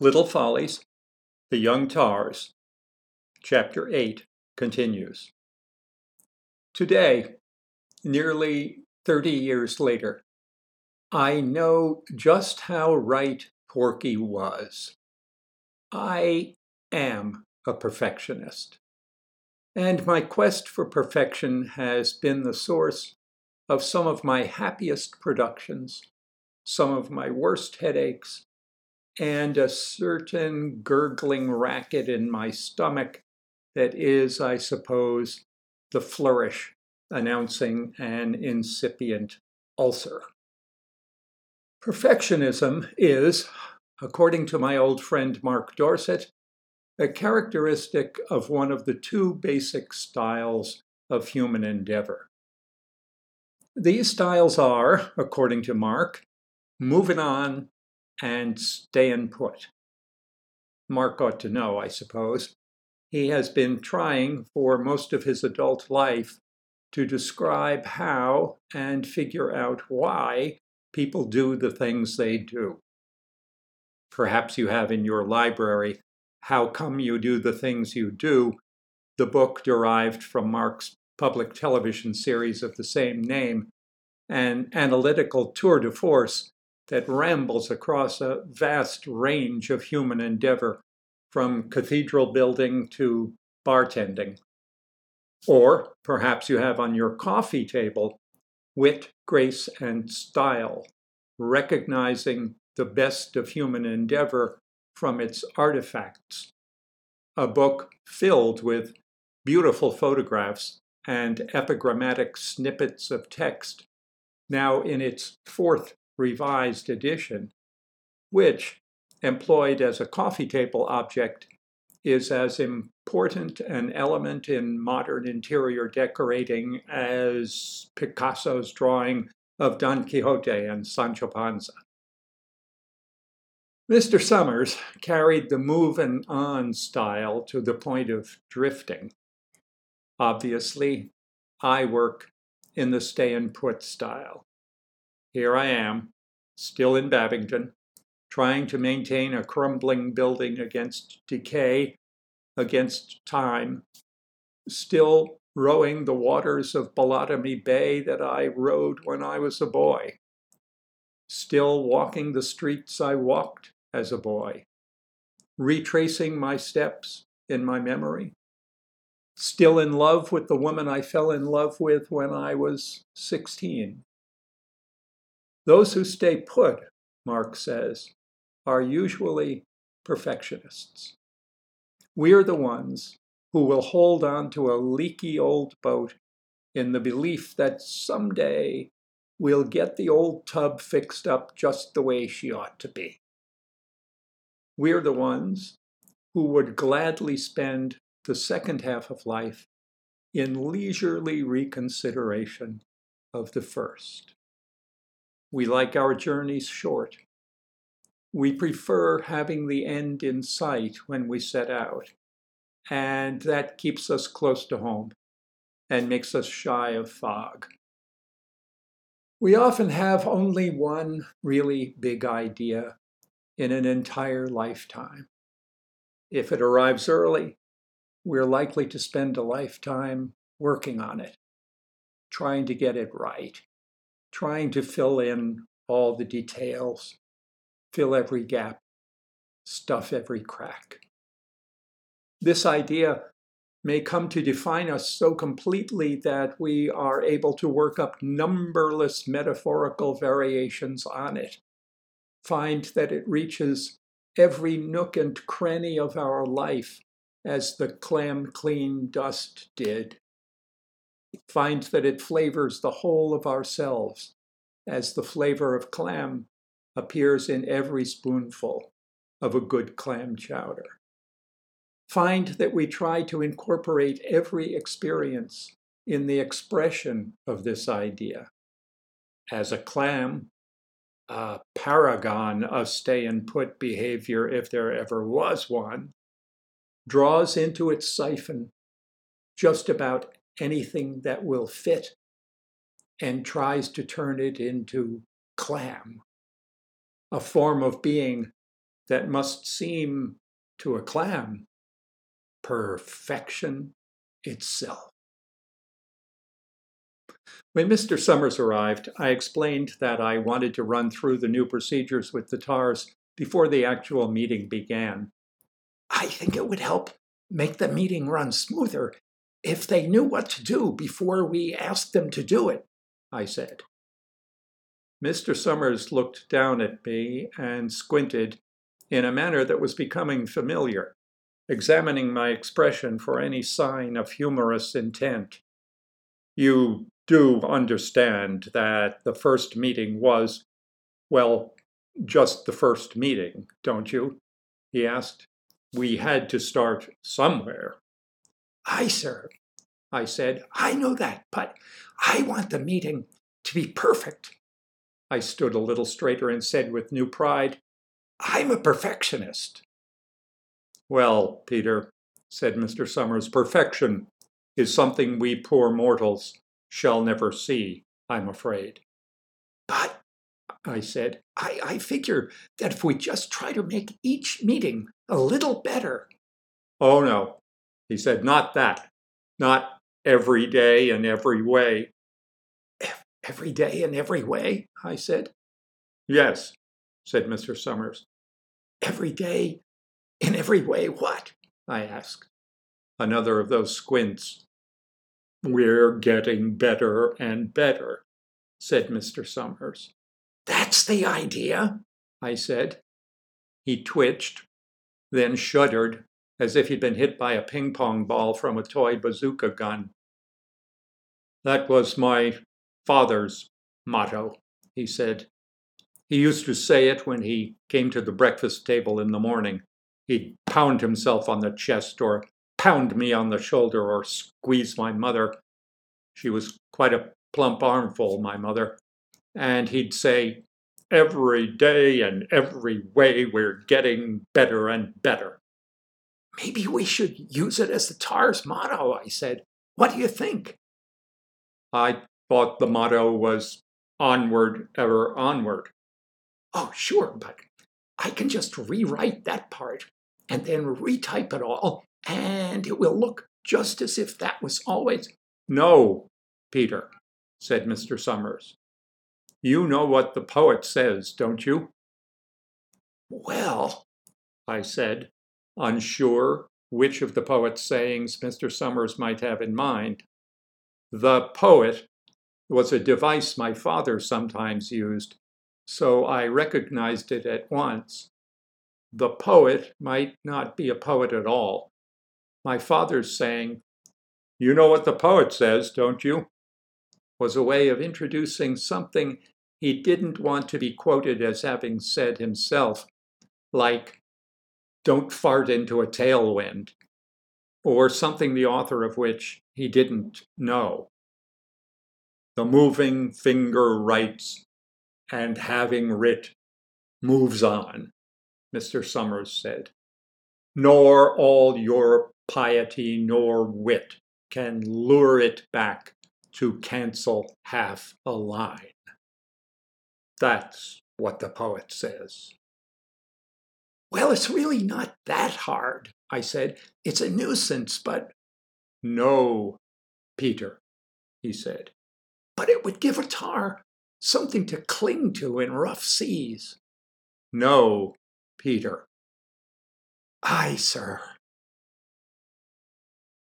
Little Follies, The Young Tars, Chapter 8 continues. Today, nearly 30 years later, I know just how right Porky was. I am a perfectionist. And my quest for perfection has been the source of some of my happiest productions, some of my worst headaches, and a certain gurgling racket in my stomach that is, I suppose, the flourish announcing an incipient ulcer. Perfectionism is, according to my old friend Mark Dorset, a characteristic of one of the two basic styles of human endeavor. These styles are, according to Mark, moving on and staying put. Mark ought to know, I suppose. He has been trying for most of his adult life to describe how and figure out why people do the things they do. Perhaps you have in your library How Come You Do the Things You Do, the book derived from Mark's public television series of the same name, an analytical tour de force that rambles across a vast range of human endeavor, from cathedral building to bartending. Or perhaps you have on your coffee table wit, grace, and style, recognizing the best of human endeavor from its artifacts. A book filled with beautiful photographs and epigrammatic snippets of text, now in its fourth revised edition, which, employed as a coffee table object, is as important an element in modern interior decorating as Picasso's drawing of Don Quixote and Sancho Panza. Mr. Summers carried the move and on style to the point of drifting. Obviously, I work in the stay and put style. Here I am, still in Babbington, trying to maintain a crumbling building against decay, against time, still rowing the waters of Bolotomy Bay that I rowed when I was a boy, still walking the streets I walked as a boy, retracing my steps in my memory, still in love with the woman I fell in love with when I was 16 those who stay put, Mark says, are usually perfectionists. We're the ones who will hold on to a leaky old boat in the belief that someday we'll get the old tub fixed up just the way she ought to be. We're the ones who would gladly spend the second half of life in leisurely reconsideration of the first. We like our journeys short. We prefer having the end in sight when we set out, and that keeps us close to home and makes us shy of fog. We often have only one really big idea in an entire lifetime. If it arrives early, we're likely to spend a lifetime working on it, trying to get it right trying to fill in all the details, fill every gap, stuff every crack. This idea may come to define us so completely that we are able to work up numberless metaphorical variations on it, find that it reaches every nook and cranny of our life as the clam clean dust did, finds that it flavors the whole of ourselves, as the flavor of clam appears in every spoonful of a good clam chowder. Find that we try to incorporate every experience in the expression of this idea. As a clam, a paragon of stay and put behavior, if there ever was one, draws into its siphon just about anything that will fit and tries to turn it into clam, a form of being that must seem to a clam perfection itself. When Mr. Summers arrived, I explained that I wanted to run through the new procedures with the TARS before the actual meeting began. I think it would help make the meeting run smoother if they knew what to do before we asked them to do it, I said. Mr. Summers looked down at me and squinted in a manner that was becoming familiar, examining my expression for any sign of humorous intent. You do understand that the first meeting was, well, just the first meeting, don't you? he asked. We had to start somewhere. Aye, sir, I said. I know that, but I want the meeting to be perfect. I stood a little straighter and said with new pride, I'm a perfectionist. Well, Peter, said Mr. Summers, perfection is something we poor mortals shall never see, I'm afraid. But, I said, I, I figure that if we just try to make each meeting a little better. Oh, no, he said, not that. Not every day and every way. Every day and every way, I said. Yes, said Mr. Summers. Every day, in every way, what? I asked. Another of those squints. We're getting better and better, said Mr. Summers. That's the idea, I said. He twitched, then shuddered as if he'd been hit by a ping pong ball from a toy bazooka gun. That was my father's motto, he said. He used to say it when he came to the breakfast table in the morning. He'd pound himself on the chest or pound me on the shoulder or squeeze my mother. She was quite a plump armful, my mother. And he'd say, Every day and every way we're getting better and better. Maybe we should use it as the TAR's motto, I said. What do you think? I thought the motto was onward, ever onward. Oh, sure, but I can just rewrite that part and then retype it all, and it will look just as if that was always. No, Peter, said Mr. Summers. You know what the poet says, don't you? Well, I said, unsure which of the poet's sayings Mr. Summers might have in mind. The poet was a device my father sometimes used so I recognized it at once. The poet might not be a poet at all. My father's saying, You know what the poet says, don't you? was a way of introducing something he didn't want to be quoted as having said himself, like, Don't fart into a tailwind, or something the author of which he didn't know. The moving finger writes and having writ moves on, Mr. Summers said. Nor all your piety nor wit can lure it back to cancel half a line. That's what the poet says. Well, it's really not that hard, I said. It's a nuisance, but. No, Peter, he said. But it would give a tar something to cling to in rough seas. No, Peter. Aye, sir.